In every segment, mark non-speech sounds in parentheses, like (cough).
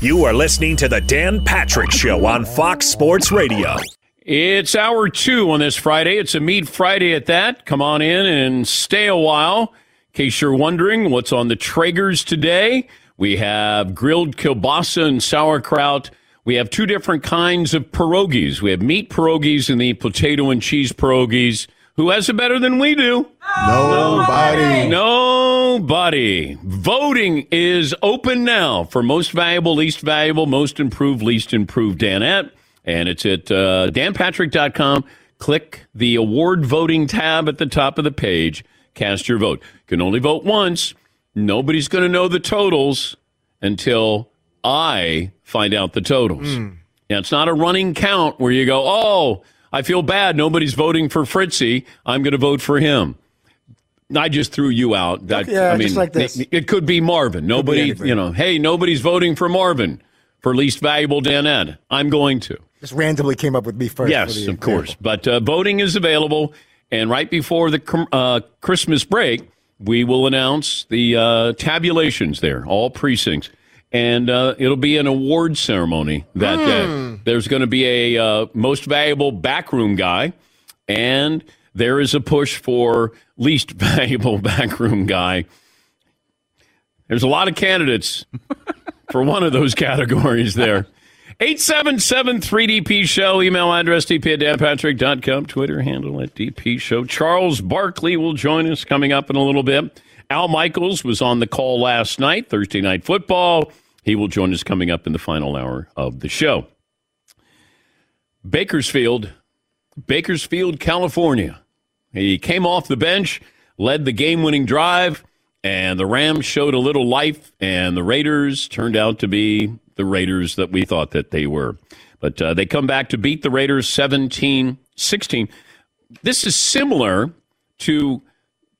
You are listening to the Dan Patrick Show on Fox Sports Radio. It's hour two on this Friday. It's a Meat Friday at that. Come on in and stay a while. In case you're wondering what's on the Traegers today, we have grilled kielbasa and sauerkraut. We have two different kinds of pierogies. We have meat pierogies and the potato and cheese pierogies. Who has it better than we do? Nobody. Nobody. Voting is open now for most valuable, least valuable, most improved, least improved Danette. And it's at uh, danpatrick.com. Click the award voting tab at the top of the page. Cast your vote. You can only vote once. Nobody's going to know the totals until I find out the totals. Mm. Now, it's not a running count where you go, oh, I feel bad. Nobody's voting for Fritzy. I'm going to vote for him. I just threw you out. That, Yeah, I mean, just like this. It, could be Marvin. Nobody, anybody. you know, hey, nobody's voting for Marvin for least valuable Danette. I'm going to. Just randomly came up with me first. Yes, of course. But uh, voting is available. And right before the uh, Christmas break, we will announce the uh, tabulations there, all precincts. And uh, it'll be an award ceremony that day. There's going to be a uh, most valuable backroom guy, and there is a push for least (laughs) valuable backroom guy. There's a lot of candidates for one of those (laughs) categories there. 877 3DP Show, email address dp at danpatrick.com, Twitter handle at DP Show. Charles Barkley will join us coming up in a little bit. Al Michaels was on the call last night, Thursday Night Football. He will join us coming up in the final hour of the show. Bakersfield, Bakersfield, California. He came off the bench, led the game winning drive, and the Rams showed a little life, and the Raiders turned out to be the Raiders that we thought that they were. But uh, they come back to beat the Raiders 17 16. This is similar to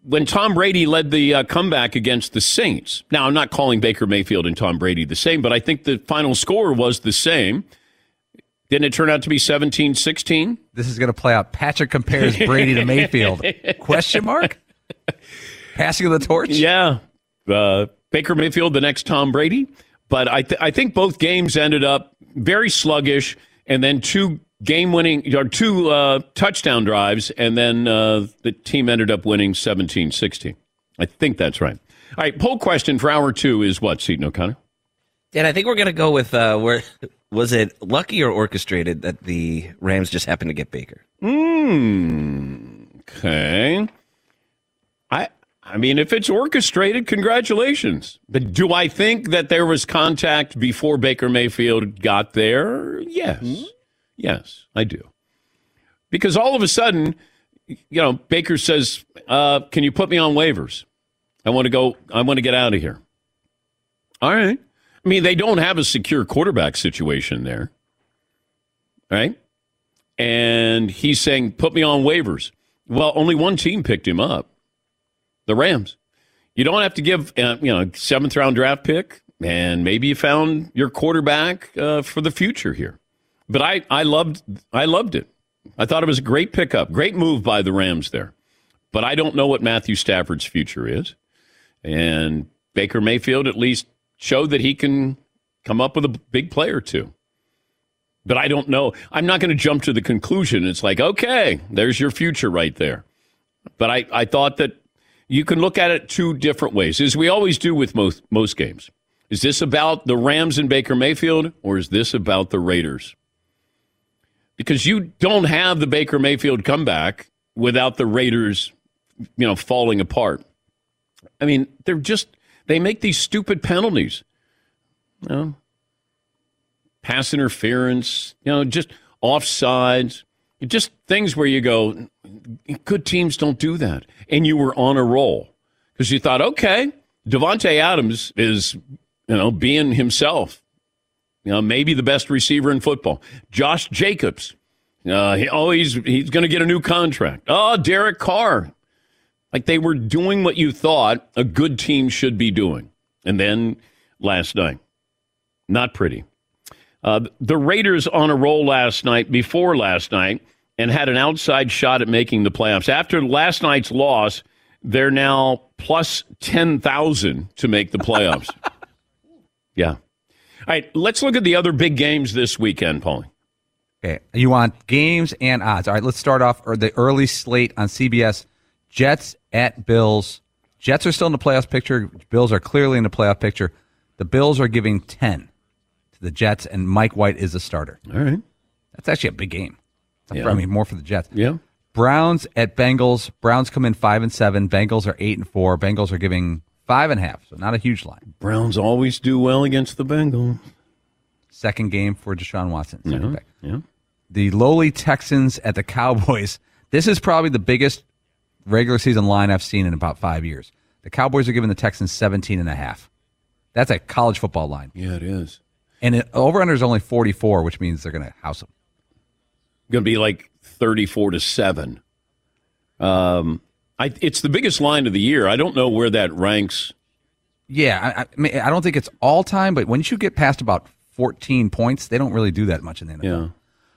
when Tom Brady led the uh, comeback against the Saints. Now, I'm not calling Baker Mayfield and Tom Brady the same, but I think the final score was the same. Didn't it turn out to be 17 16? This is going to play out. Patrick compares Brady to Mayfield. (laughs) Question mark? Passing of the torch? Yeah. Uh, Baker Mayfield, the next Tom Brady. But I, th- I think both games ended up very sluggish, and then two game winning or two uh, touchdown drives, and then uh, the team ended up winning 17 16. I think that's right. All right, poll question for hour two is what, Seton O'Connor? Dan, I think we're going to go with uh, where was it lucky or orchestrated that the Rams just happened to get Baker? Hmm. Okay. I I mean, if it's orchestrated, congratulations. But do I think that there was contact before Baker Mayfield got there? Yes. Yes, I do. Because all of a sudden, you know, Baker says, uh, "Can you put me on waivers? I want to go. I want to get out of here." All right. I mean, they don't have a secure quarterback situation there, right? And he's saying, "Put me on waivers." Well, only one team picked him up, the Rams. You don't have to give, uh, you know, seventh round draft pick, and maybe you found your quarterback uh, for the future here. But I, I loved, I loved it. I thought it was a great pickup, great move by the Rams there. But I don't know what Matthew Stafford's future is, and Baker Mayfield at least showed that he can come up with a big play or two. But I don't know. I'm not going to jump to the conclusion. It's like, okay, there's your future right there. But I, I thought that you can look at it two different ways, as we always do with most, most games. Is this about the Rams and Baker Mayfield, or is this about the Raiders? Because you don't have the Baker Mayfield comeback without the Raiders, you know, falling apart. I mean, they're just they make these stupid penalties. You know, pass interference, you know, just offsides, just things where you go, good teams don't do that. And you were on a roll because you thought, okay, Davante Adams is, you know, being himself. You know, maybe the best receiver in football. Josh Jacobs, uh, he, oh, he's, he's going to get a new contract. Oh, Derek Carr. Like they were doing what you thought a good team should be doing. And then last night, not pretty. Uh, the Raiders on a roll last night, before last night, and had an outside shot at making the playoffs. After last night's loss, they're now plus 10,000 to make the playoffs. (laughs) yeah. All right, let's look at the other big games this weekend, Paulie. Okay, you want games and odds. All right, let's start off or the early slate on CBS. Jets at Bills. Jets are still in the playoffs picture. Bills are clearly in the playoff picture. The Bills are giving 10 to the Jets, and Mike White is a starter. All right. That's actually a big game. Yeah. I mean, more for the Jets. Yeah. Browns at Bengals. Browns come in five and seven. Bengals are eight and four. Bengals are giving five and a half, so not a huge line. Browns always do well against the Bengals. Second game for Deshaun Watson. Yeah. pick. Yeah. The lowly Texans at the Cowboys. This is probably the biggest regular season line I've seen in about five years. The Cowboys are giving the Texans 17 and a half. That's a college football line. Yeah, it is. And it, over under is only 44, which means they're going to house them. Going to be like 34 to 7. Um, I, it's the biggest line of the year. I don't know where that ranks. Yeah, I, I, mean, I don't think it's all time, but once you get past about 14 points, they don't really do that much in the NFL. Yeah.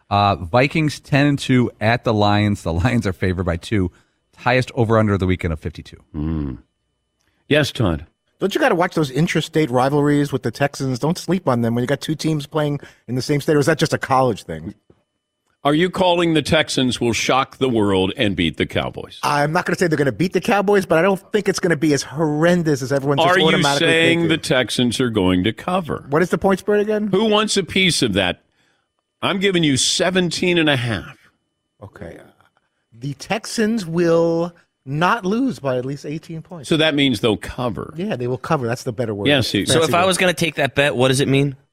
Uh, Vikings 10 and 2 at the Lions. The Lions are favored by two. Highest over under of the weekend of 52. Hmm. Yes, Todd. Don't you got to watch those intrastate rivalries with the Texans? Don't sleep on them when you got two teams playing in the same state. Or is that just a college thing? Are you calling the Texans will shock the world and beat the Cowboys? I'm not going to say they're going to beat the Cowboys, but I don't think it's going to be as horrendous as everyone's just Are you automatically saying thinking. the Texans are going to cover? What is the point spread again? Who wants a piece of that? I'm giving you 17 and a half. Okay. The Texans will not lose by at least 18 points. So that means they'll cover. yeah, they will cover. That's the better word. Yeah, see- So if I was going to take that bet, what does it mean? (laughs)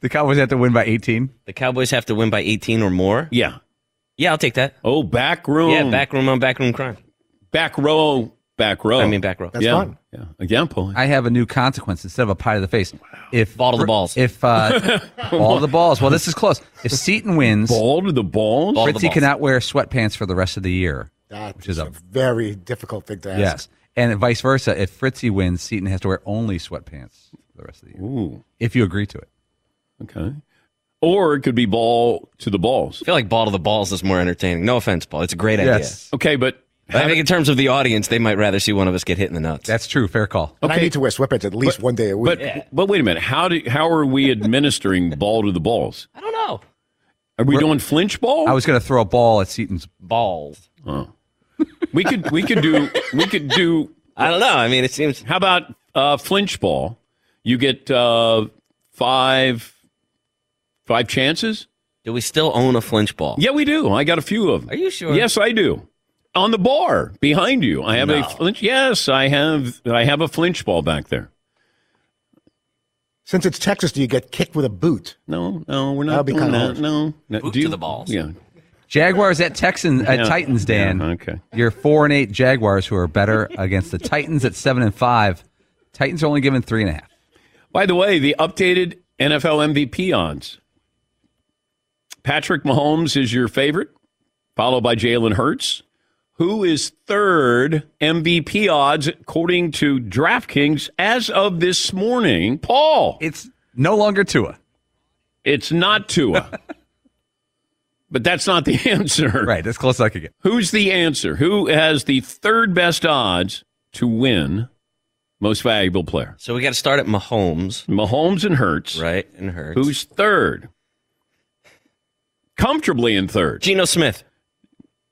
The Cowboys have to win by 18. The Cowboys have to win by 18 or more? Yeah. Yeah, I'll take that. Oh, back room. Yeah, back room on back room crime. back row, back row. I mean, back row. That's yeah. fun. Yeah. Again, Paulie. I have a new consequence instead of a pie to the face. If Ball to the balls. If uh, (laughs) ball to the balls. Well, this is close. If Seton wins, Ball to the balls. Ball to the Fritzy balls. cannot wear sweatpants for the rest of the year. That Which is a- very difficult thing to ask. Yes, and vice versa. If Fritzy wins, Seton has to wear only sweatpants for the rest of the year. Ooh. If you agree to it. Okay. Or it could be ball to the balls. I feel like ball to the balls is more entertaining. No offense, Paul. It's a great idea. Yes, Okay, but I think in terms of the audience, they might rather see one of us get hit in the nuts. that's true. Fair call. And I Okay. need to wear sweatpants at least one day a week. but but wait a minute. How do how are we administering ball to the balls? I don't know. Are we doing flinch ball? I was going to throw a ball at Seton's. Balls. we could we could do we could do. I don't know. I mean, it seems. How about uh, flinch ball? You get uh, five five chances. Do we still own a flinch ball? Yeah, we do. I got a few of them. Are you sure? Yes, I do. On the bar behind you, I have No. a flinch. Yes, I have. I have a flinch ball back there. Since it's Texas, do you get kicked with a boot? No, no, we're That'll not be doing that. No, no. Boot Do to you- the balls. Yeah. Jaguars at Texans at Yeah. Titans, Dan. Yeah, okay. You're four and eight Jaguars who are better (laughs) against the Titans at seven and five. Titans are only given three and a half. By the way, the updated NFL MVP odds. Patrick Mahomes is your favorite, followed by Jalen Hurts. Who is third MVP odds according to DraftKings as of this morning? Paul. It's no longer Tua. It's not Tua. (laughs) but that's not the answer. Right, that's close as I could get. Who's the answer? Who has the third best odds to win Most valuable player. So we got to start at Mahomes, Mahomes and Hurts. right? And Hurts. Who's third? Comfortably in third. Geno Smith?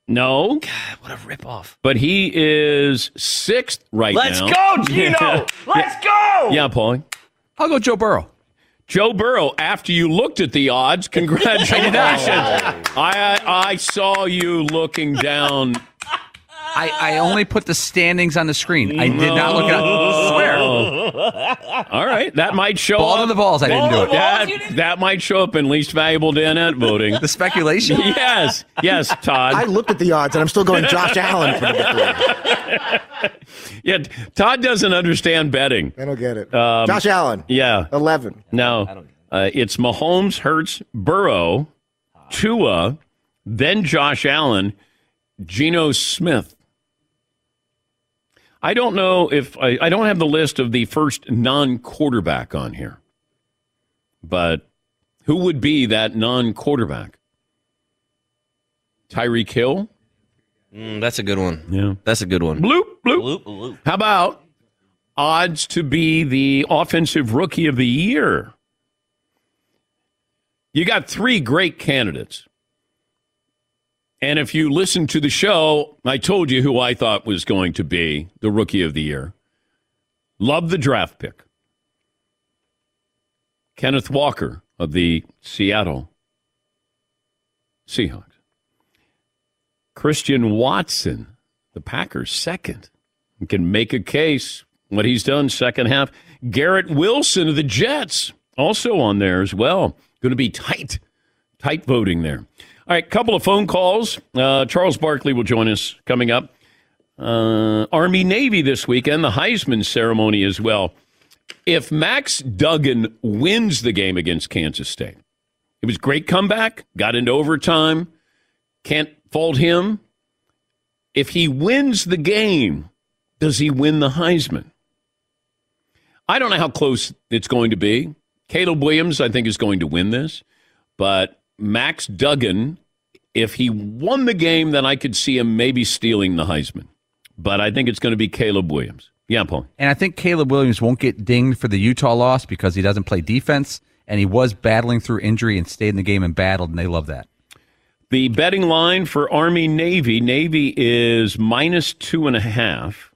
No, What a ripoff. but he is sixth right now. Let's now. go, (laughs) Geno! Let's go! Yeah, Paulie. I'll go Joe Burrow. Joe Burrow, after you looked at the odds, (laughs) congratulations. Oh. I, I I saw you looking down. I, I only put the standings on the screen. I did not look at I swear. (laughs) All right, that might show Ball up. to the balls. I didn't do it. That, that might show up in least valuable Danette voting. (laughs) The speculation. yes, yes, Todd. I looked at the odds and I'm still going Josh Allen for number three. (laughs) yeah, Todd doesn't understand betting. I don't get it. Um, Josh Allen, Yeah, 11. no, uh, it's Mahomes, Hurts, Burrow, Tua, then Josh Allen, Geno Smith. I don't know if I, I don't have the list of the first non-quarterback on here, but who would be that non-quarterback? Tyreek Hill. Mm, that's a good one. Yeah. That's a good one. Bloop bloop. Bloop, bloop. How about odds to be the offensive rookie of the year? You got three great candidates. And if you listen to the show, I told you who I thought was going to be the rookie of the year. Love the draft pick. Kenneth Walker of the Seattle Seahawks. Christian Watson, the Packers second. You can make a case what he's done second half. Garrett Wilson of the Jets also on there as well. Going to be tight, tight voting there. All right, couple of phone calls. Uh, Charles Barkley will join us coming up. Uh, Army Navy this weekend, the Heisman ceremony as well. If Max Duggan wins the game against Kansas State, it was great comeback, got into overtime. Can't fault him. If he wins the game, does he win the Heisman? I don't know how close it's going to be. Caleb Williams, I think, is going to win this. But Max Duggan, if he won the game, then I could see him maybe stealing the Heisman. But I think it's going to be Caleb Williams. Yeah, Paul. And I think Caleb Williams won't get dinged for the Utah loss because he doesn't play defense and he was battling through injury and stayed in the game and battled, and they love that. The betting line for Army Navy Navy is minus two and a half,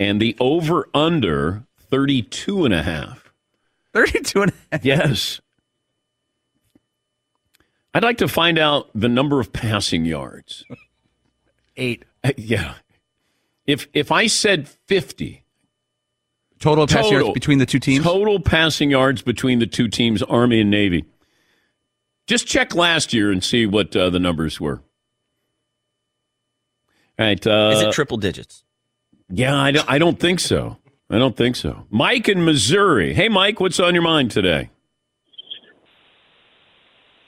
and the over under 32 and a half. 32 and a half. Yes. I'd like to find out the number of passing yards. Eight. Yeah. If if I said 50 Total pass Total. yards between the two teams? total passing yards between the two teams, Army and Navy. Just check last year and see what uh, the numbers were. All right. Uh, Is it triple digits? Yeah, I don't, I don't think so. I don't think so. Mike in Missouri. Hey, Mike, what's on your mind today?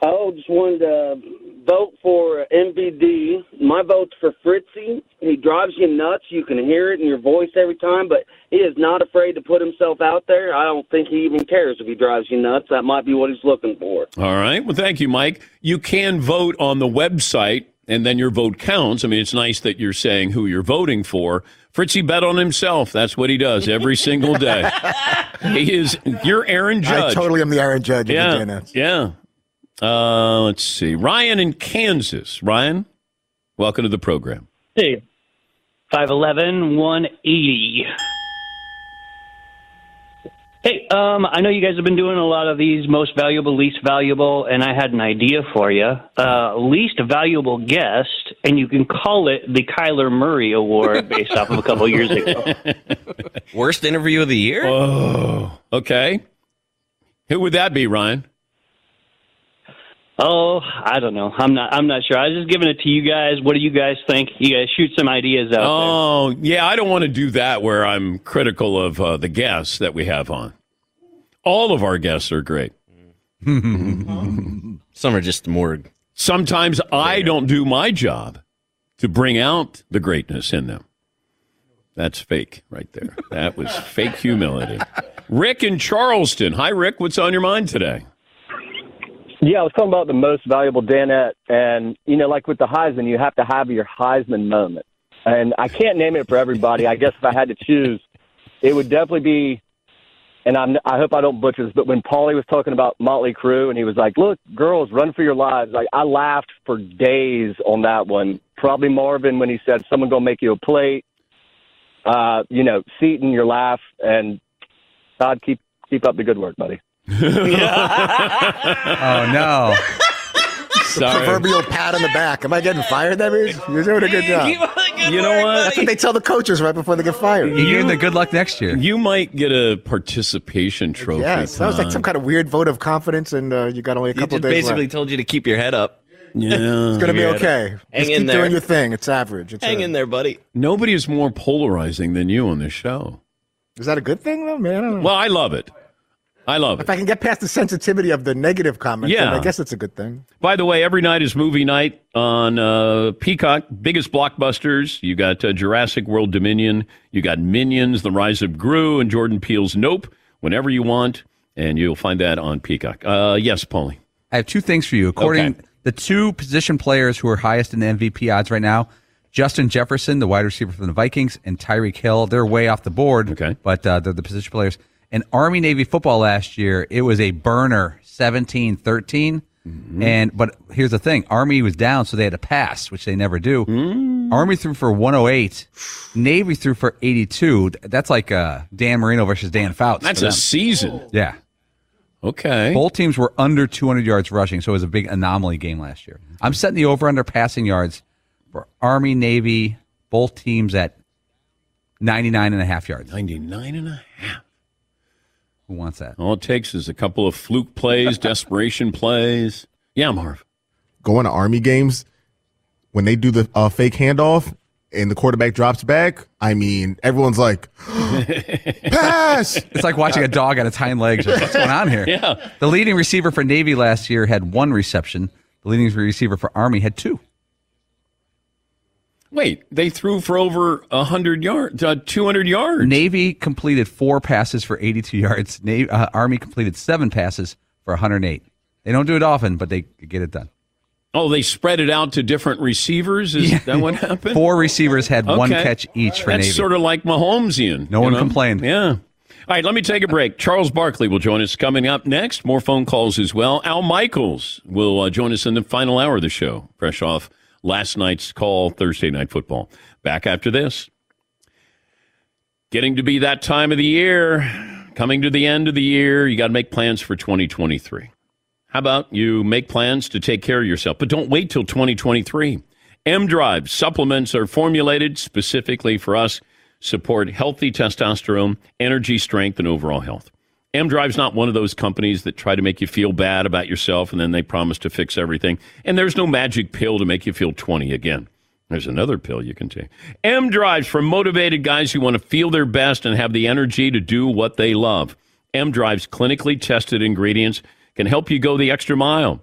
Oh, just wanted to vote for MVD. My vote's for Fritzy. He drives you nuts. You can hear it in your voice every time, but he is not afraid to put himself out there. I don't think he even cares if he drives you nuts. That might be what he's looking for. All right. Well, thank you, Mike. You can vote on the website, and then your vote counts. I mean, it's nice that you're saying who you're voting for. Fritzy bet on himself. That's what he does every single day. (laughs) he is. You're Aaron Judge. I totally am the Aaron Judge of the yeah. Yeah. Uh, let's see. Ryan in Kansas. Ryan, welcome to the program. Hey, 5'11", 180. Hey, um, I know you guys have been doing a lot of these most valuable, least valuable, and I had an idea for you. Uh, least valuable guest, and you can call it the Kyler Murray Award based off of a couple years ago. (laughs) Worst interview of the year? Oh, okay. Who would that be, Ryan? Oh, I don't know. I'm not. I'm not sure. I was just giving it to you guys. What do you guys think? You guys shoot some ideas out there. Oh, yeah, I don't want to do that where I'm critical of uh, the guests that we have on. All of our guests are great. (laughs) Some are just more. Sometimes I don't do my job to bring out the greatness in them. That's fake right there. That was fake humility. (laughs) Rick in Charleston. Hi, Rick. What's on your mind today? Yeah, I was talking about the most valuable Danette, and you know, like with the Heisman, you have to have your Heisman moment. And I can't name it for everybody. I guess if I had to choose, it would definitely be. And I'm, I hope I don't butcher this, but when Paulie was talking about Motley Crue and he was like, "Look, girls, run for your lives!" Like I laughed for days on that one. Probably Marvin when he said, "Someone gonna make you a plate." Uh, you know, Seton, your laugh, and Todd, keep keep up the good work, buddy. Oh no. The proverbial pat on the back. Am I getting fired? That means you're doing a good job. You know what? That's what they tell the coaches right before they get fired. You gave them the good luck next year. You might get a participation trophy. Yeah, that was like some kind of weird vote of confidence, and uh, you got only a couple just days basically left. told you to keep your head up. Yeah. (laughs) It's gonna be okay. Hang Just in keep there. doing your thing. It's average. It's Hang a- in there, buddy. Nobody is more polarizing than you on this show. Is that a good thing, though, man? I don't know. Well, I love it. I love it. if I can get past the sensitivity of the negative comments, then Yeah. I guess it's a good thing. By the way, every night is movie night on uh, Peacock. Biggest blockbusters. You got uh, Jurassic World Dominion. You got Minions, The Rise of Gru, and Jordan Peele's Nope. Whenever you want, and you'll find that on Peacock. Uh, yes, Paulie. I have two things for you. According Okay. the two position players who are highest in the MVP odds right now, Justin Jefferson, the wide receiver from the Vikings, and Tyreek Hill, they're way off the board. Okay. But uh, they're the position players. And Army Navy football last year, it was a burner 17 13. Mm-hmm. And but here's the thing Army was down, so they had to pass, which they never do. Army threw for 108. Navy threw for 82. That's like uh, Dan Marino versus Dan Fouts. That's a season. Yeah. Okay. Both teams were under 200 yards rushing, so it was a big anomaly game last year. I'm setting the over under passing yards for Army, Navy, both teams at 99 and a half yards. 99 and a half. Who wants that? All it takes is a couple of fluke plays, (laughs) desperation plays. Yeah, Marv. Going to Army games, when they do the uh, fake handoff and the quarterback drops back, I mean, everyone's like, (laughs) pass. It's like watching a dog on its hind legs. What's going on here? Yeah. The leading receiver for Navy last year had one reception. The leading receiver for Army had two. Wait, they threw for over 100 yards, uh, 200 yards. Navy completed four passes for 82 yards. Navy, uh, Army completed seven passes for 108. They don't do it often, but they get it done. Oh, they spread it out to different receivers? Is that what happened? Four receivers had one catch each for Navy. That's Navy. sort of like Mahomesian. No one know? complained. Yeah. All right, let me take a break. Charles Barkley will join us coming up next. More phone calls as well. Al Michaels will uh, join us in the final hour of the show, fresh off last night's call, Thursday Night Football. Back after this. Getting to be that time of the year, coming to the end of the year, you got to make plans for 2023. How about you make plans to take care of yourself, but don't wait till 2023. M Drive supplements are formulated specifically for us, support healthy testosterone, energy, strength, and overall health. M Drive's not one of those companies that try to make you feel bad about yourself and then they promise to fix everything. And there's no magic pill to make you feel 20 again. There's another pill you can take. M Drive's for motivated guys who want to feel their best and have the energy to do what they love. M Drive's clinically tested ingredients can help you go the extra mile.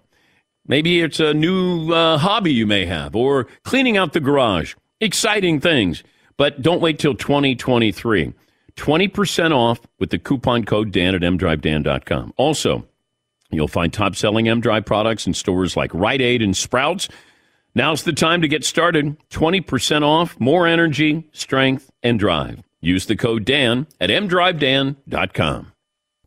Maybe it's a new uh, hobby you may have or cleaning out the garage. Exciting things. But don't wait till 2023. 20% off with the coupon code Dan at mdrivedan.com. Also, you'll find top selling M Drive products in stores like Rite Aid and Sprouts. Now's the time to get started. 20% off, more energy, strength, and drive. Use the code Dan at mdrivedan.com.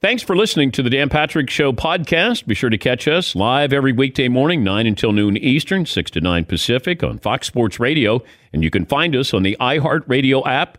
Thanks for listening to the Dan Patrick Show podcast. Be sure to catch us live every weekday morning, 9 until noon Eastern, 6 to 9 Pacific on Fox Sports Radio. And you can find us on the iHeartRadio app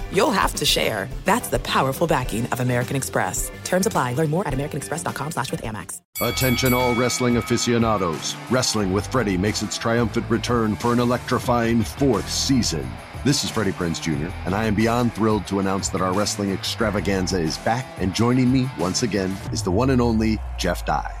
you'll have to share. That's the powerful backing of American Express. Terms apply. Learn more at americanexpress.com slash with Amex. Attention all wrestling aficionados. Wrestling with Freddie makes its triumphant return for an electrifying fourth season. This is Freddie Prinze Jr., and I am beyond thrilled to announce that our wrestling extravaganza is back, and joining me once again is the one and only Jeff Dye.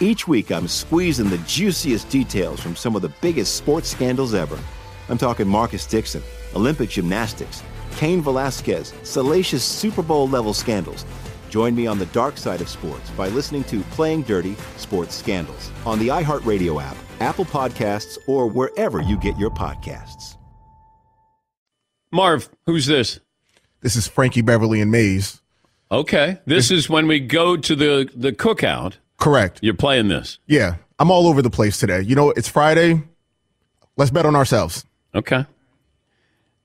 Each week, I'm squeezing the juiciest details from some of the biggest sports scandals ever. I'm talking Marcus Dixon, Olympic gymnastics, Cain Velasquez, salacious Super Bowl level scandals. Join me on the dark side of sports by listening to Playing Dirty Sports Scandals on the iHeartRadio app, Apple Podcasts, or wherever you get your podcasts. Marv, who's this? This is Frankie Beverly and Maze. Okay. This is when we go to the, the cookout. Correct. You're playing this. Yeah, I'm all over the place today. You know, it's Friday. Let's bet on ourselves. Okay.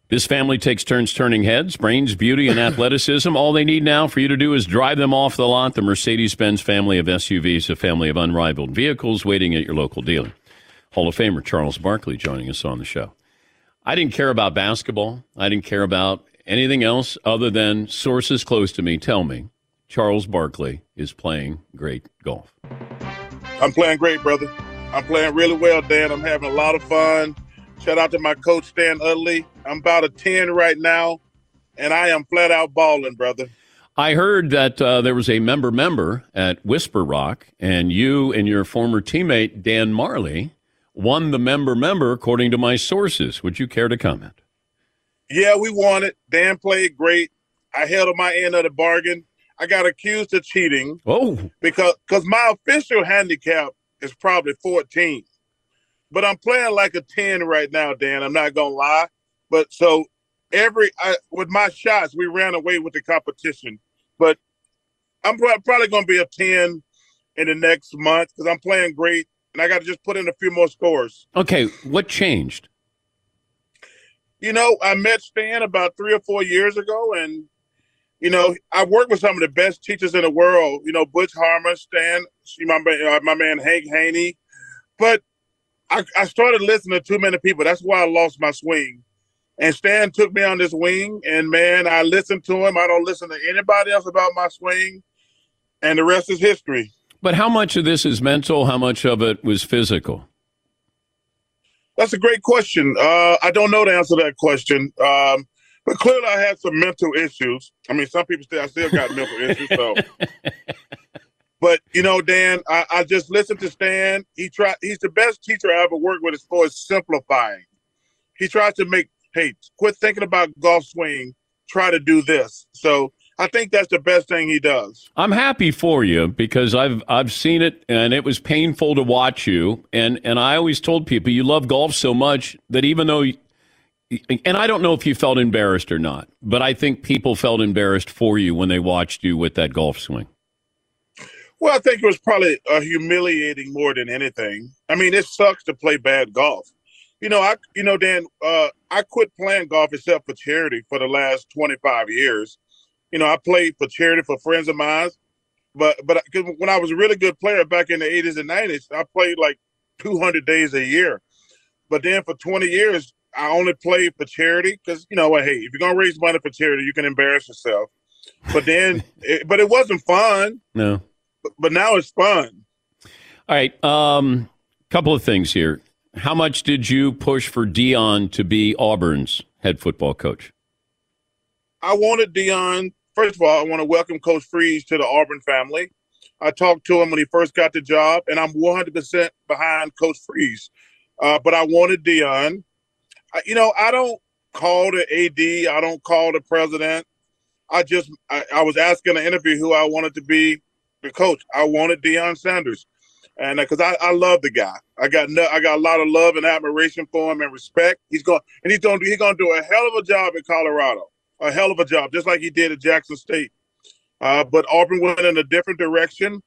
This family takes turns turning heads, brains, beauty, and (laughs) athleticism. All they need now for you to do is drive them off the lot. The Mercedes Benz family of SUVs, a family of unrivaled vehicles waiting at your local dealer. Hall of Famer Charles Barkley joining us on the show. I didn't care about basketball. I didn't care about anything else other than sources close to me tell me Charles Barkley is playing great golf. I'm playing great, brother. I'm playing really well, Dan. I'm having a lot of fun. Shout out to my coach, Stan Utley. I'm about a 10 right now, and I am flat out balling, brother. I heard that uh, there was a member member at Whisper Rock, and you and your former teammate, Dan Majerle, won the member member, according to my sources. Would you care to comment? Yeah, we won it. Dan played great. I held on my end of the bargain. I got accused of cheating. Oh, because because my official handicap is probably 14, but I'm playing like a 10 right now, Dan. I'm not gonna lie. But so every I, with my shots, we ran away with the competition. But I'm pro- probably gonna be a 10 in the next month because I'm playing great, and I got to just put in a few more scores. Okay, what changed? You know, I met Stan about three or four years ago, and you know, I worked with some of the best teachers in the world. You know, Butch Harmon, Stan, my uh, my man Hank Haney, but I, I started listening to too many people. That's why I lost my swing. And Stan took me on this wing, and man, I listened to him. I don't listen to anybody else about my swing, and the rest is history. But how much of this is mental? How much of it was physical? That's a great question. Uh, I don't know the answer to that question. Um, but clearly, I had some mental issues. I mean, some people still, I still got mental issues. So, (laughs) but you know, Dan, I, I just listened to Stan. He tried. He's the best teacher I ever worked with as far as simplifying. He tries to make, hey, quit thinking about golf swing. Try to do this. So I think that's the best thing he does. I'm happy for you because I've I've seen it and it was painful to watch you and and I always told people you love golf so much that even though and I don't know if you felt embarrassed or not, but I think people felt embarrassed for you when they watched you with that golf swing. Well, I think it was probably uh, humiliating more than anything. I mean, it sucks to play bad golf. You know, I you know, Dan, uh, I quit playing golf except for charity for the last twenty five years. You know, I played for charity for friends of mine, but but when I was a really good player back in the eighties and nineties, I played like two hundred days a year. But then for twenty years, I only played for charity because you know what? Hey, if you're gonna raise money for charity, you can embarrass yourself. But then, (laughs) it, but it wasn't fun. No. But, but now it's fun. All right. Um, couple of things here. How much did you push for Deion to be Auburn's head football coach? I wanted Deion. First of all, I want to welcome Coach Freeze to the Auburn family. I talked to him when he first got the job, and I'm 100% behind Coach Freeze. Uh, but I wanted Deion you know, I don't call the AD. I don't call the president. I just I, I was asking an interview who I wanted to be the coach. I wanted Deion Sanders. and because I, I love the guy, I got no, I got a lot of love and admiration for him and respect. He's going and he's going to he's going to do a hell of a job in Colorado, a hell of a job, just like he did at Jackson State. Uh, but Auburn went in a different direction.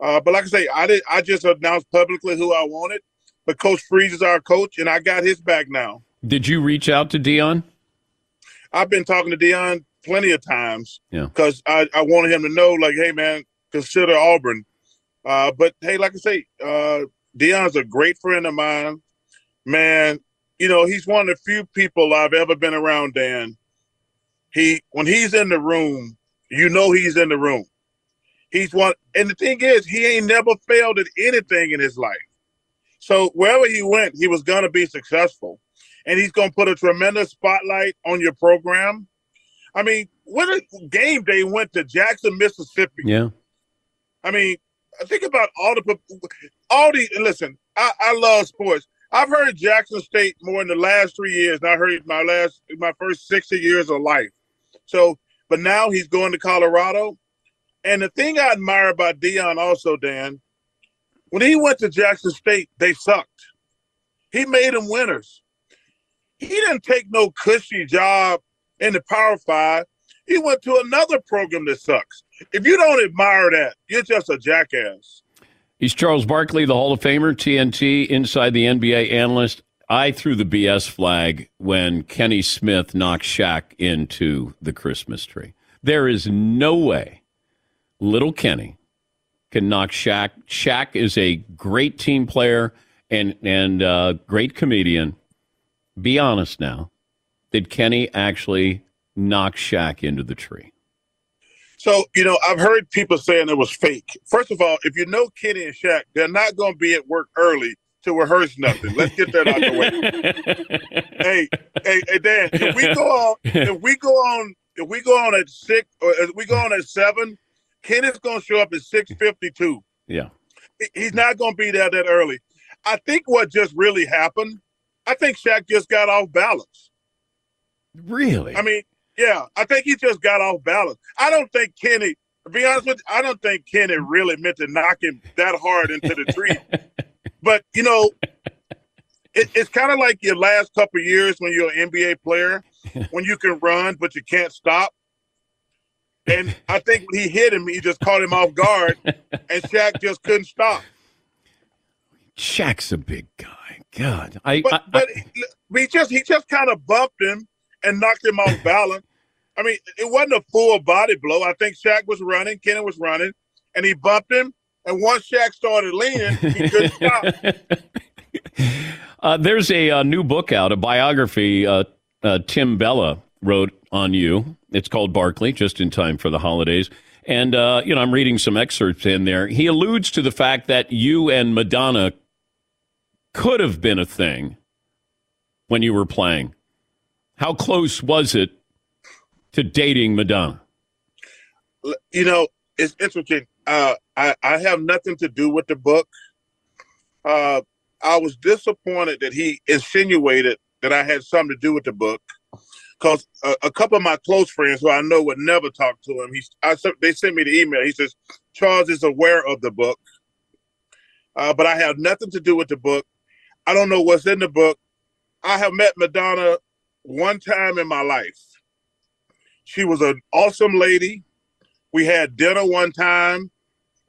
Uh, but like I say, I did I just announced publicly who I wanted. But Coach Freeze is our coach, and I got his back now. Did you reach out to Deion? I've been talking to Deion plenty of times Yeah. because I, I wanted him to know, like, hey man, consider Auburn. Uh, but hey, like I say, uh, Deion's a great friend of mine. Man, you know, he's one of the few people I've ever been around, Dan. He when he's in the room, you know he's in the room. He's one and the thing is, he ain't never failed at anything in his life. So wherever he went, he was gonna be successful. And he's gonna put a tremendous spotlight on your program. I mean, what a game day went to Jackson, Mississippi. Yeah. I mean, think about all the all the listen. I, I love sports. I've heard Jackson State more in the last three years than I heard my last my first sixty years of life. So, but now he's going to Colorado, and the thing I admire about Deion also, Dan, when he went to Jackson State, they sucked. He made them winners. He didn't take no cushy job in the Power Five. He went to another program that sucks. If you don't admire that, you're just a jackass. He's Charles Barkley, the Hall of Famer, TNT, inside the NBA analyst. I threw the BS flag when Kenny Smith knocked Shaq into the Christmas tree. There is no way little Kenny can knock Shaq. Shaq is a great team player and and uh, great comedian. Be honest now. Did Kenny actually knock Shaq into the tree? So, you know, I've heard people saying it was fake. First of all, if you know Kenny and Shaq, they're not going to be at work early to rehearse nothing. Let's get that out the way. (laughs) hey, hey, hey, Dan, if we go on, if we go on, if we go on at six, or if we go on at seven, Kenny's going to show up at six fifty-two. Yeah. He's not going to be there that early. I think what just really happened, I think Shaq just got off balance. Really? I mean, yeah, I think he just got off balance. I don't think Kenny, to be honest with you, I don't think Kenny really meant to knock him that hard into the tree. (laughs) but, you know, it, it's kind of like your last couple of years when you're an NBA player, (laughs) when you can run, but you can't stop. And I think when he hit him, he just caught him off guard, and Shaq just couldn't stop. Shaq's a big guy. God, I, But, I, but he just he just kind of bumped him and knocked him off balance. (laughs) I mean, it wasn't a full body blow. I think Shaq was running, Kenny was running, and he bumped him. And once Shaq started leaning, he couldn't (laughs) stop. Uh, there's a, uh new book out, a biography uh, uh, Tim Bella wrote on you. It's called Barkley, just in time for the holidays. And, uh, you know, I'm reading some excerpts in there. He alludes to the fact that you and Madonna could have been a thing when you were playing. How close was it to dating Madonna? You know, it's interesting. Uh, I, I have nothing to do with the book. Uh, I was disappointed that he insinuated that I had something to do with the book because a, a couple of my close friends who I know would never talk to him. He, I, they sent me the email. He says Charles is aware of the book, uh, but I have nothing to do with the book. I don't know what's in the book. I have met Madonna one time in my life. She was an awesome lady. We had dinner one time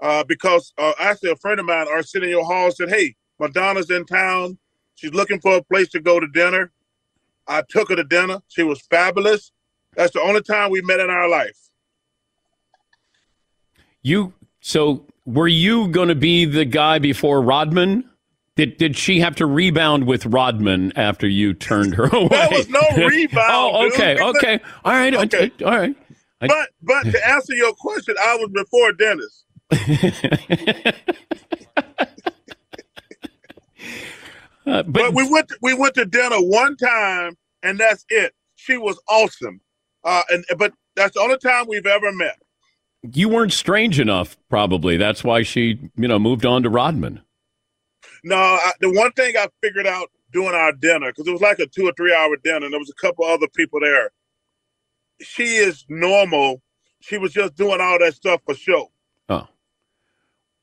uh, because uh, actually a friend of mine, Arsenio Hall, said, "Hey, Madonna's in town. She's looking for a place to go to dinner." I took her to dinner. She was fabulous. That's the only time we met in our life. You so were you going to be the guy before Rodman? Did did she have to rebound with Rodman after you turned her (laughs) away? There was no (laughs) rebound. oh, okay, Because- okay, all right, Okay. all right. I- But but to answer your question, I was before Dennis. (laughs) Uh, but, we went to, we went to dinner one time, and that's it. She was awesome, uh, and but that's the only time we've ever met. You weren't strange enough, probably. That's why she, you know, moved on to Rodman. No, I, the one thing I figured out doing our dinner because it was like a two or three hour dinner, and there was a couple other people there. She is normal. She was just doing all that stuff for show. Oh,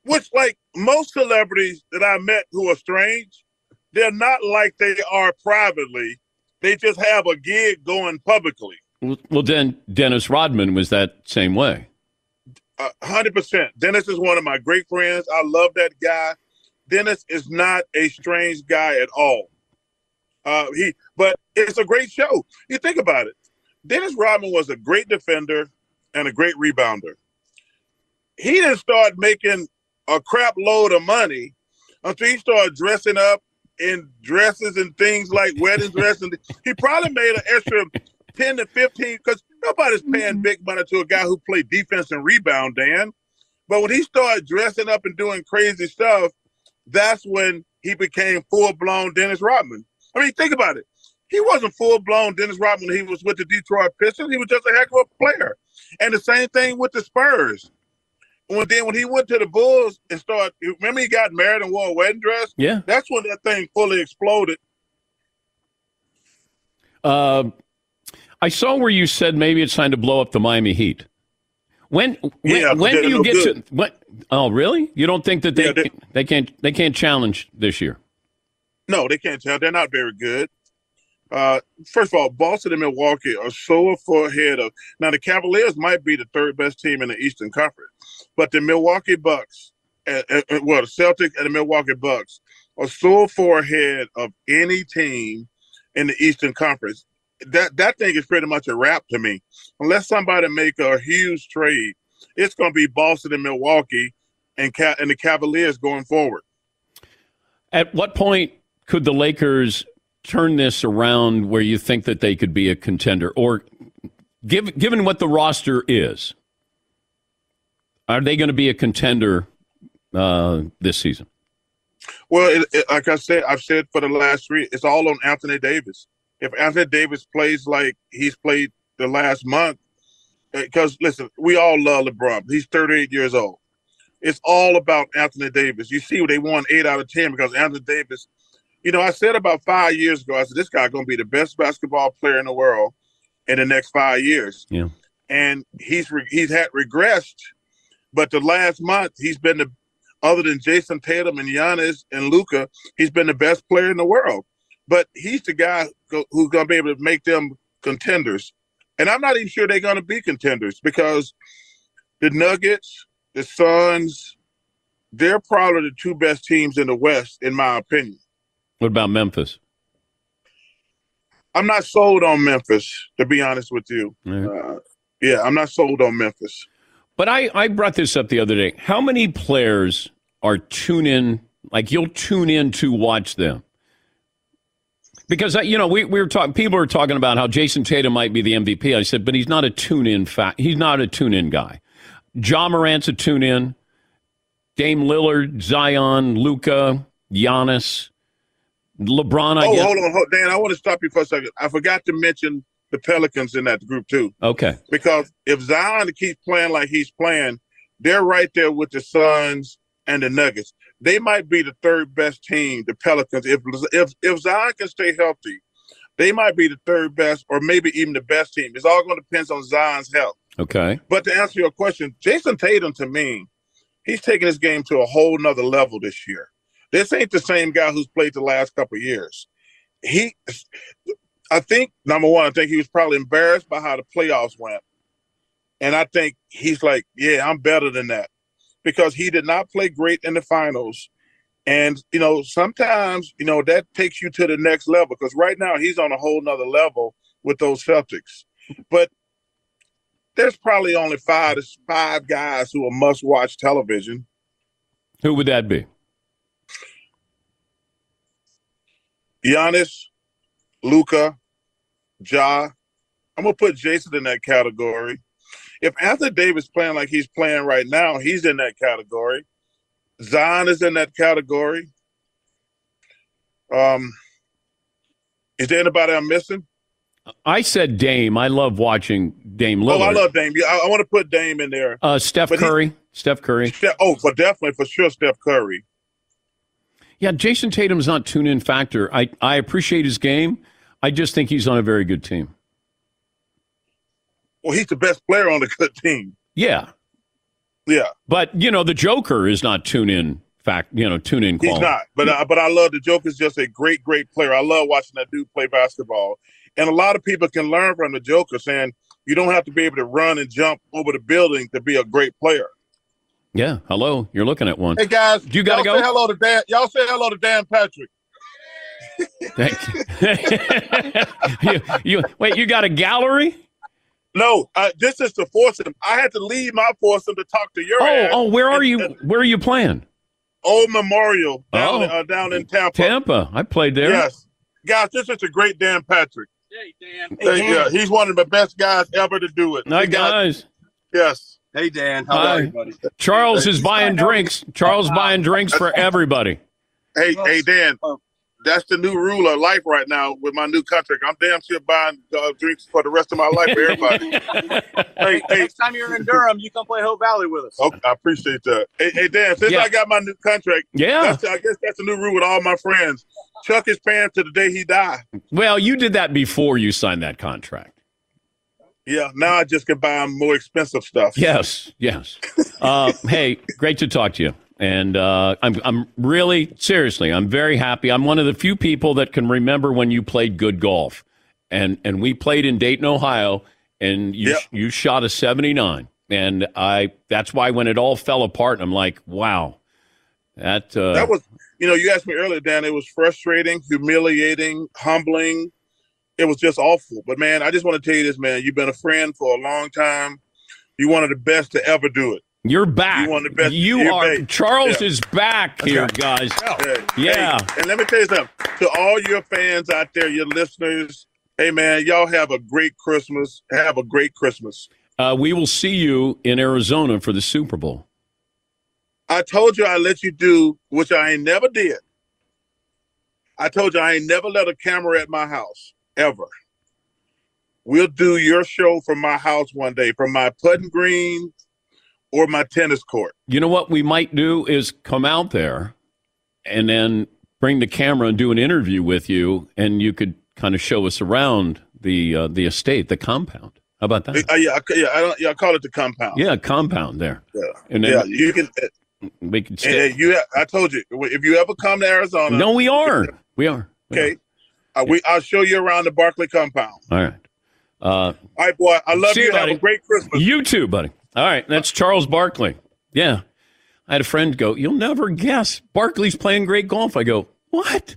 which like most celebrities that I met who are strange, they're not like they are privately. They just have a gig going publicly. Well, then Dennis Rodman was that same way. hundred percent. Dennis is one of my great friends. I love that guy. Dennis is not a strange guy at all. Uh, he, but it's a great show. You think about it. Dennis Rodman was a great defender and a great rebounder. He didn't start making a crap load of money until he started dressing up in dresses and things like wedding dresses. And he probably made an extra 10 to 15 because nobody's paying big money to a guy who played defense and rebound, Dan. But when he started dressing up and doing crazy stuff, that's when he became full blown Dennis Rodman. I mean, think about it. He wasn't full blown Dennis Rodman he was with the Detroit Pistons. He was just a heck of a player. And the same thing with the Spurs. When then when he went to the Bulls and started, remember he got married and wore a wedding dress. Yeah, that's when that thing fully exploded. Uh, I saw where you said maybe it's time to blow up the Miami Heat. When when, Yeah, when do you no get good. to what? Oh, really? You don't think that they Yeah, they- they can't they can't challenge this year? No, they can't tell. They're not very good. Uh, first of all, Boston and Milwaukee are so far ahead of now. The Cavaliers might be the third best team in the Eastern Conference, but the Milwaukee Bucks, uh, uh, uh, well, the Celtics and the Milwaukee Bucks are so far ahead of any team in the Eastern Conference. That that thing is pretty much a wrap to me. Unless somebody make a huge trade, it's going to be Boston and Milwaukee and Ca- and the Cavaliers going forward. At what point could the Lakers turn this around where you think that they could be a contender? Or give, given what the roster is, are they going to be a contender uh, this season? Well, it, it, like I said, I've said for the last three, it's all on Anthony Davis. If Anthony Davis plays like he's played the last month, eh, because listen, we all love LeBron. He's 38 years old. It's all about Anthony Davis. You see, they won eight out of 10 because Anthony Davis, you know, I said about five years ago, I said, this guy's going to be the best basketball player in the world in the next five years. Yeah. And he's re- he's had regressed, but the last month he's been the other than Jayson Tatum and Giannis and Luka, he's been the best player in the world. But he's the guy who's going to be able to make them contenders. And I'm not even sure they're going to be contenders because the Nuggets, the Suns, they're probably the two best teams in the West, in my opinion. What about Memphis? I'm not sold on Memphis, to be honest with you. Uh, yeah, I'm not sold on Memphis. But I, I brought this up the other day. How many players are tune in, like you'll tune in to watch them? Because, uh, you know, we, we were talking, people were talking about how Jayson Tatum might be the MVP. I said, but he's not a tune in fact. He's not a tune in guy. Ja Morant's a tune in. Dame Lillard, Zion, Luka, Giannis, LeBron, I oh, guess. hold on, hold, on. Dan. I want to stop you for a second. I forgot to mention the Pelicans in that group too, Okay. because if Zion keeps playing like he's playing, they're right there with the Suns and the Nuggets. They might be the third best team, the Pelicans. If if if Zion can stay healthy, they might be the third best, or maybe even the best team. It's all going to depend on Zion's health. Okay. But to answer your question, Jayson Tatum to me, he's taking his game to a whole nother level this year. This ain't the same guy who's played the last couple of years. He, I think number one, I think he was probably embarrassed by how the playoffs went, and I think he's like, yeah, I'm better than that because he did not play great in the finals. And you know, sometimes you know that takes you to the next level because right now he's on a whole nother level with those Celtics. But there's probably only five to five guys who are must watch television. Who would that be? Giannis, Luka, Ja. I'm gonna put Jayson in that category. If Anthony Davis playing like he's playing right now, he's in that category. Zion is in that category. Um, is there anybody I'm missing? I said Dame. I love watching Dame Lillard. Oh, I love Dame. Yeah, I, I want to put Dame in there. Uh, Steph But he- Curry. Steph Curry. Oh, for definitely for sure, Steph Curry. Yeah, Jayson Tatum's not tune in factor. I, I appreciate his game. I just think he's on a very good team. Well, he's the best player on the good team. Yeah. Yeah, But you know, the Joker is not tune in fact. You know, tune in he's not. But I, but I love the Joker's just a great, great player. I love watching that dude play basketball. And a lot of people can learn from the Joker, saying you don't have to be able to run and jump over the building to be a great player. Yeah. Hello. You're looking at one. Hey guys, You gotta y'all go? Say hello to Dan. Y'all say hello to Dan Patrick. Thank you. (laughs) you, you. Wait, you got a gallery? No, uh, this is to force him. I had to leave my foursome to talk to your Oh, ass. oh, where are you? Where are you playing? Old Memorial down, Oh. uh, down in Tampa. Tampa. I played there. Yes, guys, this is a great Dan Patrick. Hey Dan. yeah, he's one of the best guys ever to do it. Hi, He got- guys. Yes. Hey Dan, how are you, buddy? Charles is buying drinks. Charles buying drinks for (laughs) everybody. Hey, hey, Dan. That's the new rule of life right now with my new contract. I'm damn sure buying uh, drinks for the rest of my life for everybody. (laughs) hey, hey, Next time you're in Durham, you come play Hope Valley with us. Okay, I appreciate that. Hey, hey Dan, since Yeah. I got my new contract, Yeah. that's, I guess that's a new rule with all my friends. Chuck his pants to the day he died. Well, you did that before you signed that contract. Yeah, now I just can buy him more expensive stuff. Yes, yes. Uh, hey, great to talk to you. And uh, I'm, I'm really, seriously, I'm very happy. I'm one of the few people that can remember when you played good golf. And, and we played in Dayton, Ohio, and you, you shot a 79. And I that's why when it all fell apart, I'm like, wow, that, uh, that was, you know, you asked me earlier, Dan. It was frustrating, humiliating, humbling. It was just awful. But man, I just want to tell you this, man. You've been a friend for a long time. You're one of the best to ever do it. You're back. You the best. You you're are- back. Charles is back here, right. guys. Hey, Yeah. hey, and let me tell you something. To all your fans out there, your listeners, hey man, y'all have a great Christmas. Have a great Christmas. Uh, we will see you in Arizona for the Super Bowl. I told you I let you do, which I ain't never did. I told you I ain't never let a camera at my house ever. We'll do your show from my house one day, from my putting green or my tennis court. You know what we might do is come out there and then bring the camera and do an interview with you, and you could kind of show us around the uh, the estate, the compound. How about that? Uh, yeah, I, yeah, I don't. Yeah, I call it the compound. Yeah, compound there. Yeah, And then yeah. You can. we can stay. and you, I told you, if you ever come to Arizona, No, we are. We are. Okay, uh, we, I'll show you around the Barkley compound. All right. Uh, All right, boy. I love you. you, Have a great Christmas. You too, buddy. All right, that's Charles Barkley. Yeah, I had a friend go, "You'll never guess Barkley's playing great golf." I go, "What?"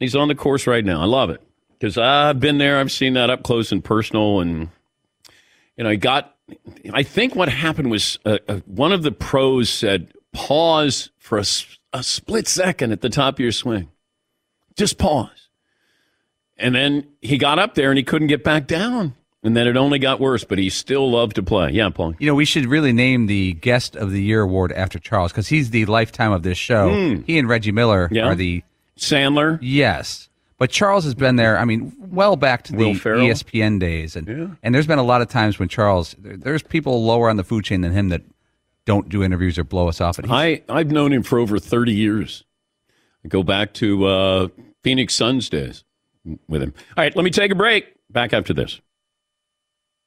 He's on the course right now. I love it because I've been there. I've seen that up close and personal, and you know, I got. I think what happened was uh, uh, one of the pros said, "Pause for a, a split second at the top of your swing. Just pause." And then he got up there and he couldn't get back down. And then it only got worse, but he still loved to play. Yeah, Paul. You know, we should really name the Guest of the Year award after Charles because he's the lifetime of this show. Hmm. He and Reggie Miller Yeah. are the Sandler. Yes, but Charles has been there. I mean, well back to the Ferrell. ESPN days, and and there's been a lot of times when Charles, there's people lower on the food chain than him that don't do interviews or blow us off. And I, I've known him for over 30 years. I go back to uh, Phoenix Suns days with him. All right, let me take a break. Back after this.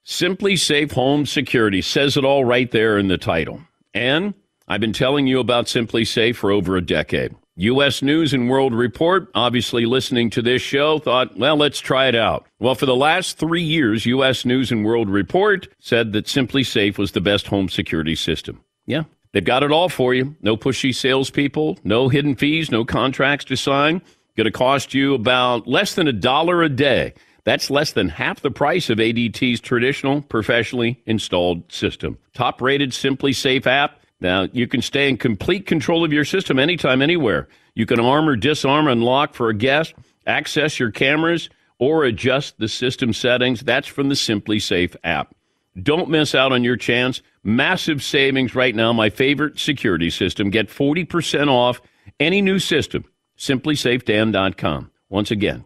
SimpliSafe Home Security says it all right there in the title. And I've been telling you about SimpliSafe for over a decade. U.S. News and World Report, obviously listening to this show, thought, well, let's try it out. Well, for the last three years, U.S. News and World Report said that SimpliSafe was the best home security system. Yeah, they've got it all for you. No pushy salespeople, no hidden fees, no contracts to sign. Going to cost you about less than a dollar a day. That's less than half the price of ADT's traditional professionally installed system. Top rated SimpliSafe app. Now, you can stay in complete control of your system anytime, anywhere. You can arm or disarm and lock for a guest, access your cameras, or adjust the system settings. That's from the SimpliSafe app. Don't miss out on your chance. Massive savings right now. My favorite security system. Get 40% off any new system. SimpliSafeDan.com. Once again,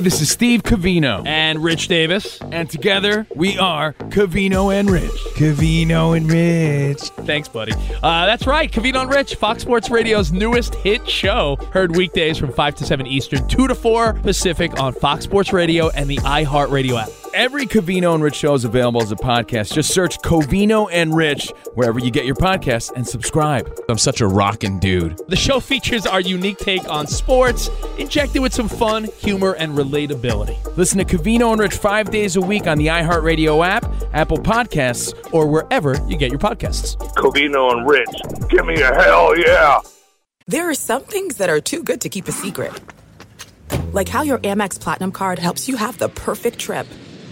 This is Steve Covino and Rich Davis, and together we are Covino and Rich. Covino and Rich. Thanks, buddy. Uh, that's right, Covino and Rich, Fox Sports Radio's newest hit show. Heard weekdays from 5 to 7 Eastern, 2 to 4 Pacific on Fox Sports Radio and the iHeartRadio app. Every Covino and Rich show is available as a podcast. Just search Covino and Rich wherever you get your podcasts and subscribe. I'm such a rockin' dude. The show features our unique take on sports, injected with some fun, humor, and relatability. Listen to Covino and Rich five days a week on the iHeartRadio app, Apple Podcasts, or wherever you get your podcasts. Covino and Rich, give me a hell yeah. There are some things that are too good to keep a secret. Like how your Amex Platinum card helps you have the perfect trip.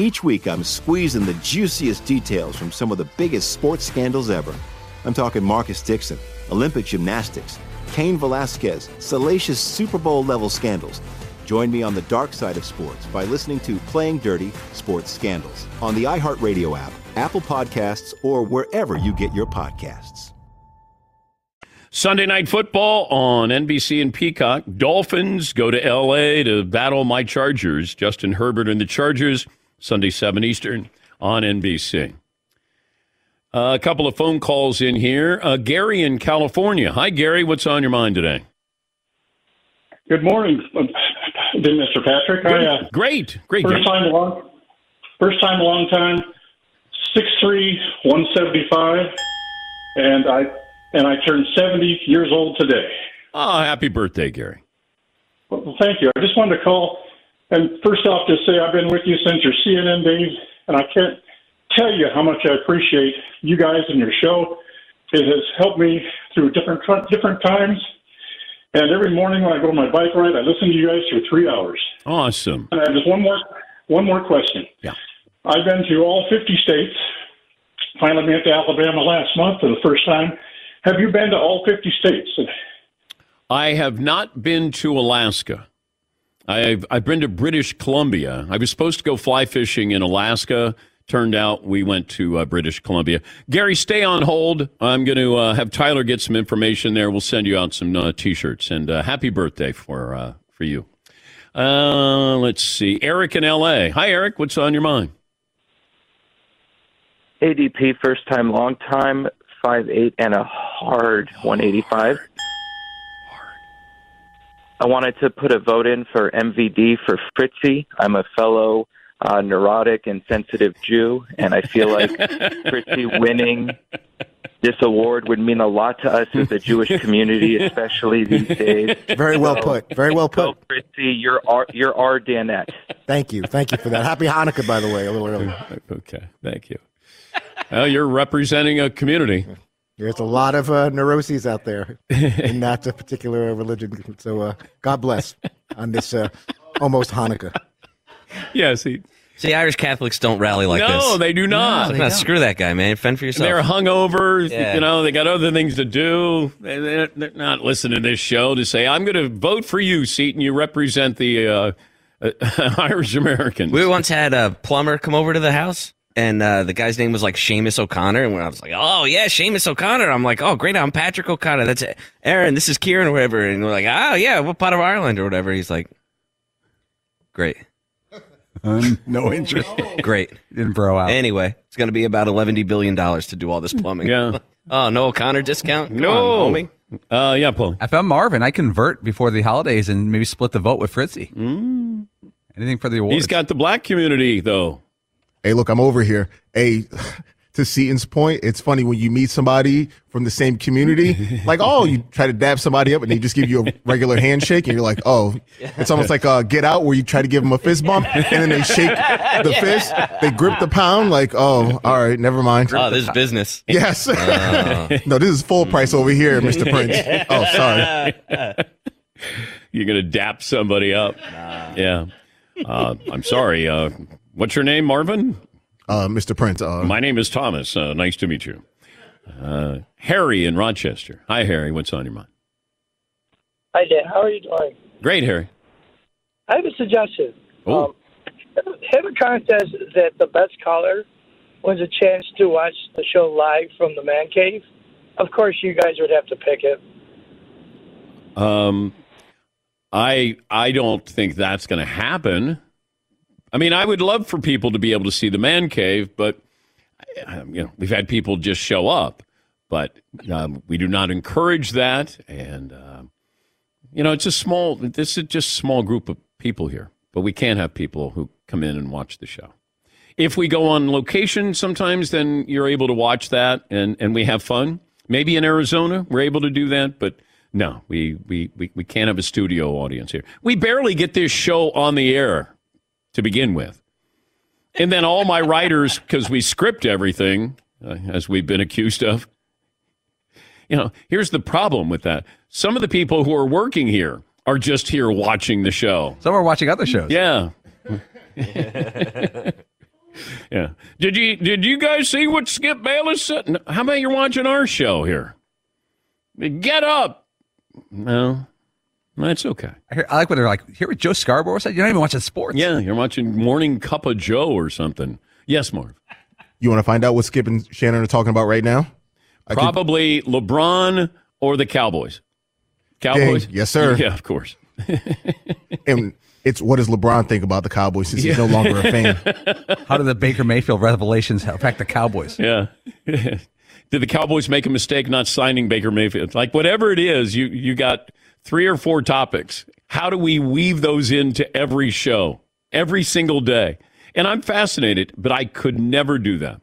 Each week, I'm squeezing the juiciest details from some of the biggest sports scandals ever. I'm talking Marcus Dixon, Olympic gymnastics, Cain Velasquez, salacious Super Bowl level scandals. Join me on the dark side of sports by listening to Playing Dirty Sports Scandals on the iHeartRadio app, Apple Podcasts, or wherever you get your podcasts. Sunday night football on NBC and Peacock. Dolphins go to LA to battle my Chargers. Justin Herbert and the Chargers, Sunday 7 Eastern on NBC. Uh, a couple of phone calls in here. Uh, Gary in California. Hi, Gary. What's on your mind today? Good morning, uh, Mr. Patrick. I, uh, great, great. First Gary. time, long, first time, long time. Six three, one seventy five, and I and I turned seventy years old today. Oh, happy birthday, Gary. Well, thank you. I just wanted to call and first off, just say I've been with you since your CNN days, and I can't tell you how much I appreciate you guys and your show. It has helped me through different different times. And every morning when I go on my bike ride, I listen to you guys for three hours. Awesome. And I have just one more one more question. Yeah. I've been to all 50 states. Finally went to Alabama last month for the first time. Have you been to all 50 states? I have not been to Alaska. I've, I've been to British Columbia. I was supposed to go fly fishing in Alaska. Turned out we went to uh, British Columbia. Gary, stay on hold. I'm going to uh, have Tyler get some information there. We'll send you out some uh, t-shirts. And uh, happy birthday for uh, for you. Uh, let's see. Eric in L.A. Hi, Eric. What's on your mind? ADP, first time, long time, five eight and a hard 185. I wanted to put a vote in for MVD for Fritzy. I'm a fellow uh, neurotic and sensitive Jew, and I feel like (laughs) Fritzy winning this award would mean a lot to us as a Jewish community, (laughs) especially these days. Very well So, put. Very well put. Go Fritzy, you're our, you're our Danette. Thank you. Thank you for that. Happy Hanukkah, by the way, a little early. Okay. Thank you. Well, you're representing a community. There's a lot of uh, neuroses out there in (laughs) that uh, particular religion. So uh, God bless on this uh, almost Hanukkah. Yes, he See, Irish Catholics don't rally like this. no, they do not. Nah, screw that guy, man. Fend for yourself. They're hungover. Yeah. You know, they got other things to do. They- They're, they're not listening to this show to say, "I'm going to vote for you, Seton. You represent the uh, uh, (laughs) Irish Americans." We once had a plumber come over to the house, and uh, the guy's name was like Seamus O'Connor. And when I was like, "Oh yeah, Seamus O'Connor," I'm like, "Oh great, I'm Patrick O'Connor. That's Aaron. This is Kieran or whatever." And we're like, "Oh yeah, what part of Ireland or whatever?" He's like, "Great, (laughs) no interest. great." Didn't bro out. Anyway, it's going to be about eleven billion dollars to do all this plumbing. Yeah. (laughs) oh no, O'Connor discount. Come No. on, homie. Uh, yeah, Paul. If I'm Marvin, I convert before the holidays and maybe split the vote with Fritzy. Mm. Anything for the awards. He's got the black community, though. Hey, look, I'm over here. Hey, (laughs) to Seton's point, it's funny when you meet somebody from the same community, (laughs) like, oh, you try to dab somebody up and they just give you a regular handshake, and you're like, oh, it's almost like uh, Get Out, where you try to give them a fist bump, (laughs) and then they shake the fist, they grip the pound, like, oh, all right, never mind. Oh, this is business. Yes. Oh. no, this is full price over here, Mr. Prince. Oh, sorry. You're going to dap somebody up. Yeah. Uh, I'm sorry. What's your name, Marvin? Uh, Mr. Prince. Uh, My name is Thomas. Uh, nice to meet you. Uh, Harry in Rochester. Hi, Harry. What's on your mind? Hi, Dan. How are you doing? Great, Harry. I have a suggestion. Oh. Um, have a contest that the best caller wins a chance to watch the show live from the man cave. Of course, you guys would have to pick it. Um, I I don't think that's going to happen. I mean, I would love for people to be able to see the man cave, but you know, we've had people just show up, but um, we do not encourage that. And um, you know, it's a small. This is just a small group of people here, but we can't have people who come in and watch the show. If we go on location sometimes, then you're able to watch that and, and we have fun. Maybe in Arizona, we're able to do that, but no, we, we, we, we can't have a studio audience here. We barely get this show on the air to begin with. And then all my writers, because we script everything, uh, as we've been accused of. You know, here's the problem with that. Some of the people who are working here are just here watching the show. Some are watching other shows. Yeah. (laughs) yeah. Did you did you guys see what Skip Bayless said? How about you're watching our show here? Get up. No. That's okay. I, hear, I like when they're like, hear what Joe Scarborough said? You're not even watching sports. Yeah, you're watching Morning Cup of Joe or something. Yes, Marv. You want to find out what Skip and Shannon are talking about right now? I could- Probably LeBron or the Cowboys. Cowboys? Dang, yes, sir. Yeah, of course. (laughs) and it's what does LeBron think about the Cowboys since he's no longer a fan? (laughs) How did the Baker Mayfield revelations affect the Cowboys? Yeah. (laughs) Did the Cowboys make a mistake not signing Baker Mayfield? Like whatever it is, you you got three or four topics. How do we weave those into every show, every single day? And I'm fascinated, but I could never do that.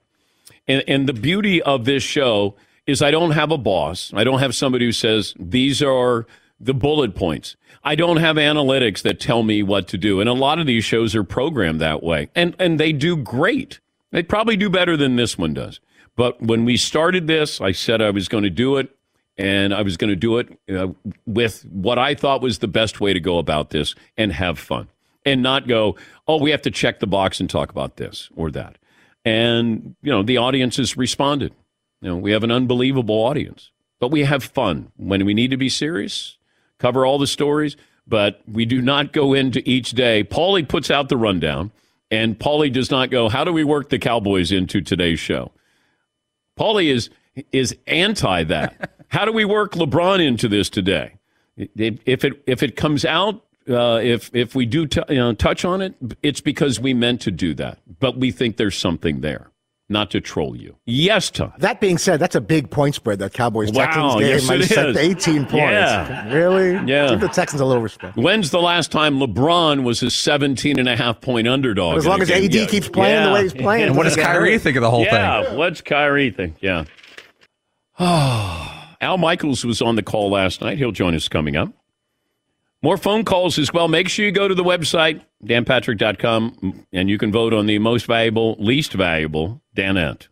And and the beauty of this show is I don't have a boss. I don't have somebody who says these are the bullet points. I don't have analytics that tell me what to do. And a lot of these shows are programmed that way. And and they do great. They probably do better than this one does. But when we started this, I said I was going to do it and I was going to do it uh, with what I thought was the best way to go about this and have fun and not go, "Oh, we have to check the box and talk about this or that." And, you know, the audience has responded. You know, we have an unbelievable audience, but we have fun when we need to be serious, cover all the stories, but we do not go into each day. Paulie puts out the rundown, and Paulie does not go, How do we work the Cowboys into today's show? Paulie is is anti that. (laughs) How do we work LeBron into this today? If it if it comes out, uh, if if we do t- you know, touch on it, it's because we meant to do that, but we think there's something there, not to troll you. Yes, Tom. That being said, that's a big point spread. That Cowboys Texans Wow, game yes, might set is. to 18 points. Yeah. Really? Yeah. Give the Texans a little respect. When's the last time LeBron was a 17 and a half point underdog? As long as game? AD Yeah. keeps playing the way he's playing, And what does Kyrie think of the whole thing? yeah, thing? what's Kyrie think? Yeah. (sighs) (sighs) (sighs) Al Michaels was on the call last night. He'll join us coming up. More phone calls as well. Make sure you go to the website, danpatrick.com, and you can vote on the most valuable, least valuable Danette.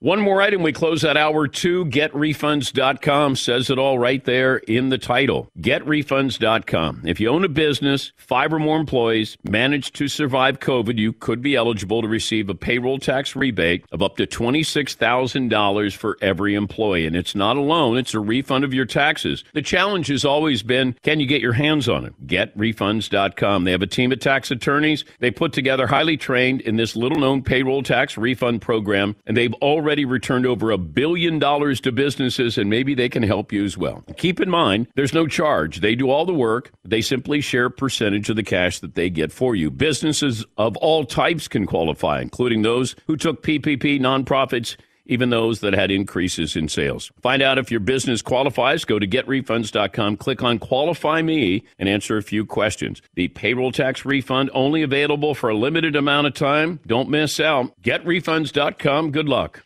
One more item. We close that hour two. GetRefunds.com says it all right there in the title. GetRefunds.com. If you own a business, five or more employees, managed to survive COVID, you could be eligible to receive a payroll tax rebate of up to $26,000 for every employee. And it's not a loan, it's a refund of your taxes. The challenge has always been can you get your hands on it? GetRefunds.com. They have a team of tax attorneys. They put together highly trained in this little known payroll tax refund program, and they've already already returned over a billion dollars to businesses, and maybe they can help you as well. Keep in mind, there's no charge. They do all the work. They simply share a percentage of the cash that they get for you. Businesses of all types can qualify, including those who took PPP, nonprofits, even those that had increases in sales. Find out if your business qualifies. Go to getrefunds.com, click on Qualify Me, and answer a few questions. The payroll tax refund only available for a limited amount of time. Don't miss out. Getrefunds.com. Good luck.